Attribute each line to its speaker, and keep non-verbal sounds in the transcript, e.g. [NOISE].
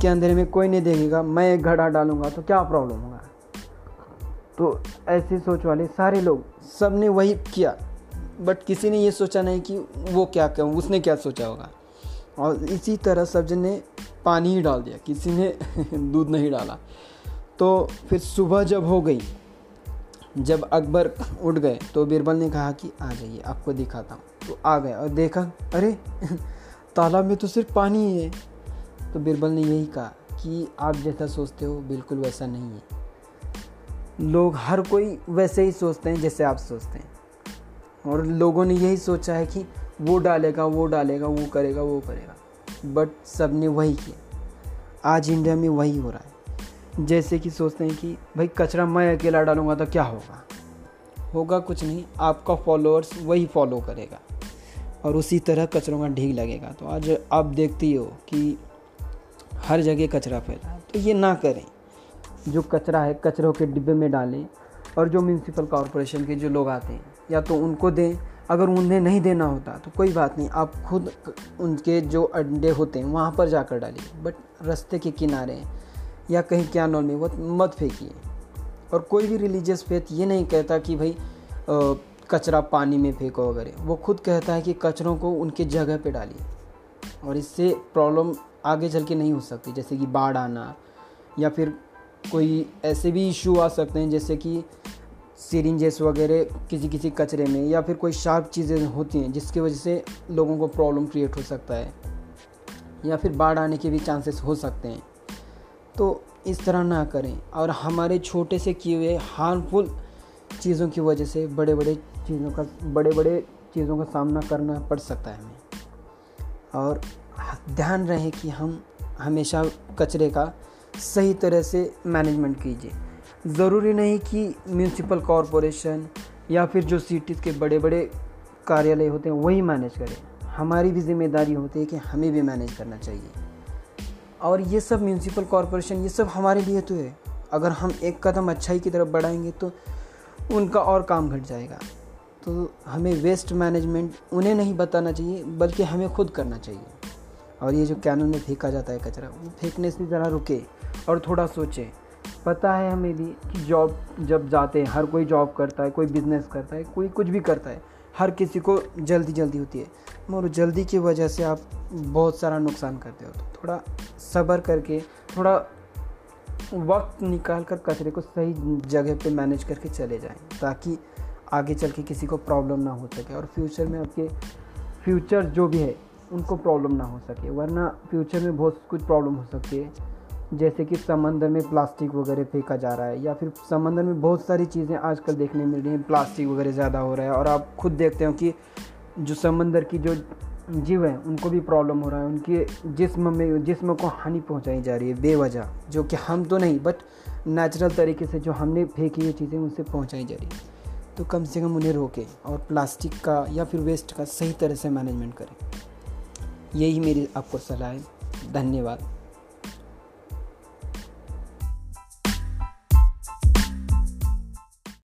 Speaker 1: के अंधेरे में कोई नहीं देखेगा, मैं एक घड़ा डालूँगा तो क्या प्रॉब्लम होगा? तो ऐसी सोच वाले सारे लोग सबने वही किया। बट किसी ने ये सोचा नहीं कि वो क्या क्या उसने क्या सोचा होगा? और इसी तरह सब जन ने पानी ही डाल दिया, किसी ने [LAUGHS] दूध नहीं डाला। तो फिर सुबह जब हो गई, जब अकबर उठ गए तो बीरबल ने कहा कि आ जाइए, आपको दिखाता हूँ। तो आ गए और देखा, अरे, [LAUGHS] तालाब में तो सिर्फ़ पानी ही है। तो बीरबल ने यही कहा कि आप जैसा सोचते हो, बिल्कुल वैसा नहीं है। लोग हर कोई वैसे ही सोचते हैं जैसे आप सोचते हैं। और लोगों ने यही सोचा है कि वो डालेगा वो डालेगा, वो करेगा वो करेगा। बट सबने वही किया। आज इंडिया में वही हो रहा है। जैसे कि सोचते हैं कि, भाई, कचरा मैं अकेला डालूँगा तो क्या होगा? होगा कुछ नहीं, आपका फॉलोअर्स वही फॉलो करेगा। और उसी तरह कचरों का ढीक लगेगा। तो आज आप देखती हो कि हर जगह कचरा फैला। है तो ये ना करें। जो कचरा है, कचरों के डिब्बे में डालें और जो म्यूनसिपल कॉरपोरेशन के जो लोग आते हैं, या तो उनको दें। अगर उन्हें नहीं देना होता तो कोई बात नहीं। आप खुद उनके जो अंडे होते हैं, वहाँ पर जाकर डालिए। बट रास्ते के किनारे या कहीं कैनल में वो मत फेंकिए। और कोई भी रिलीजियस फेथ ये नहीं कहता कि भाई कचरा पानी में फेंको वगैरह। वो खुद कहता है कि कचरों को उनके जगह पे डालिए। और इससे प्रॉब्लम आगे चल के नहीं हो सकती, जैसे कि बाढ़ आना, या फिर कोई ऐसे भी इशू आ सकते हैं, जैसे कि सीरिंजेस वगैरह किसी किसी कचरे में, या फिर कोई शार्प चीज़ें होती हैं, जिसकी वजह से लोगों को प्रॉब्लम क्रिएट हो सकता है, या फिर बाढ़ आने के भी चांसेस हो सकते हैं। तो इस तरह ना करें, और हमारे छोटे से किए हुए हार्मफुल चीज़ों की वजह से बड़े बड़े चीज़ों का बड़े बड़े चीज़ों का सामना करना पड़ सकता है हमें। और ध्यान रहे कि हम हमेशा कचरे का सही तरह से मैनेजमेंट कीजिए। ज़रूरी नहीं कि म्यूनसिपल कॉरपोरेशन या फिर जो सिटीज़ के बड़े बड़े कार्यालय होते हैं, वही मैनेज करें। हमारी भी ज़िम्मेदारी होती है कि हमें भी मैनेज करना चाहिए। और ये सब म्यूनसिपल कॉरपोरेशन ये सब हमारे लिए तो है। अगर हम एक कदम अच्छाई की तरफ़ बढ़ाएँगे तो उनका और काम घट जाएगा। तो हमें वेस्ट मैनेजमेंट उन्हें नहीं बताना चाहिए, बल्कि हमें खुद करना चाहिए। और ये जो कैनल में फेंका जाता है कचरा, वो फेंकने से ज़रा रुके और थोड़ा सोचें। पता है हमें भी कि जॉब जब जाते हैं, हर कोई जॉब करता है, कोई बिज़नेस करता है, कोई कुछ भी करता है, हर किसी को जल्दी जल्दी होती है। मगर जल्दी की वजह से आप बहुत सारा नुकसान करते हो। तो थोड़ा सब्र करके, थोड़ा वक्त निकाल कर कचरे को सही जगह पे मैनेज करके चले जाएँ, ताकि आगे चल के किसी को प्रॉब्लम ना हो सके और फ्यूचर में आपके फ्यूचर जो भी है, उनको प्रॉब्लम ना हो सके। वरना फ्यूचर में बहुत कुछ प्रॉब्लम हो सकती है। जैसे कि समंदर में प्लास्टिक वगैरह फेंका जा रहा है या फिर समंदर में बहुत सारी चीज़ें आजकल देखने मिल रही हैं प्लास्टिक वगैरह ज़्यादा हो रहा है और आप खुद देखते हो कि जो समंदर की जो जीव हैं, उनको भी प्रॉब्लम हो रहा है। उनके जिस्म में, जिस्म को हानि पहुंचाई जा रही है बेवजह, जो कि हम तो नहीं बट नेचुरल तरीके से जो हमने फेंकी हुई चीज़ें, उनसे पहुंचाई जा रही है। तो कम से कम उन्हें रोकें और प्लास्टिक का या फिर वेस्ट का सही तरह से मैनेजमेंट करें। यही मेरी आपको सलाह है। धन्यवाद।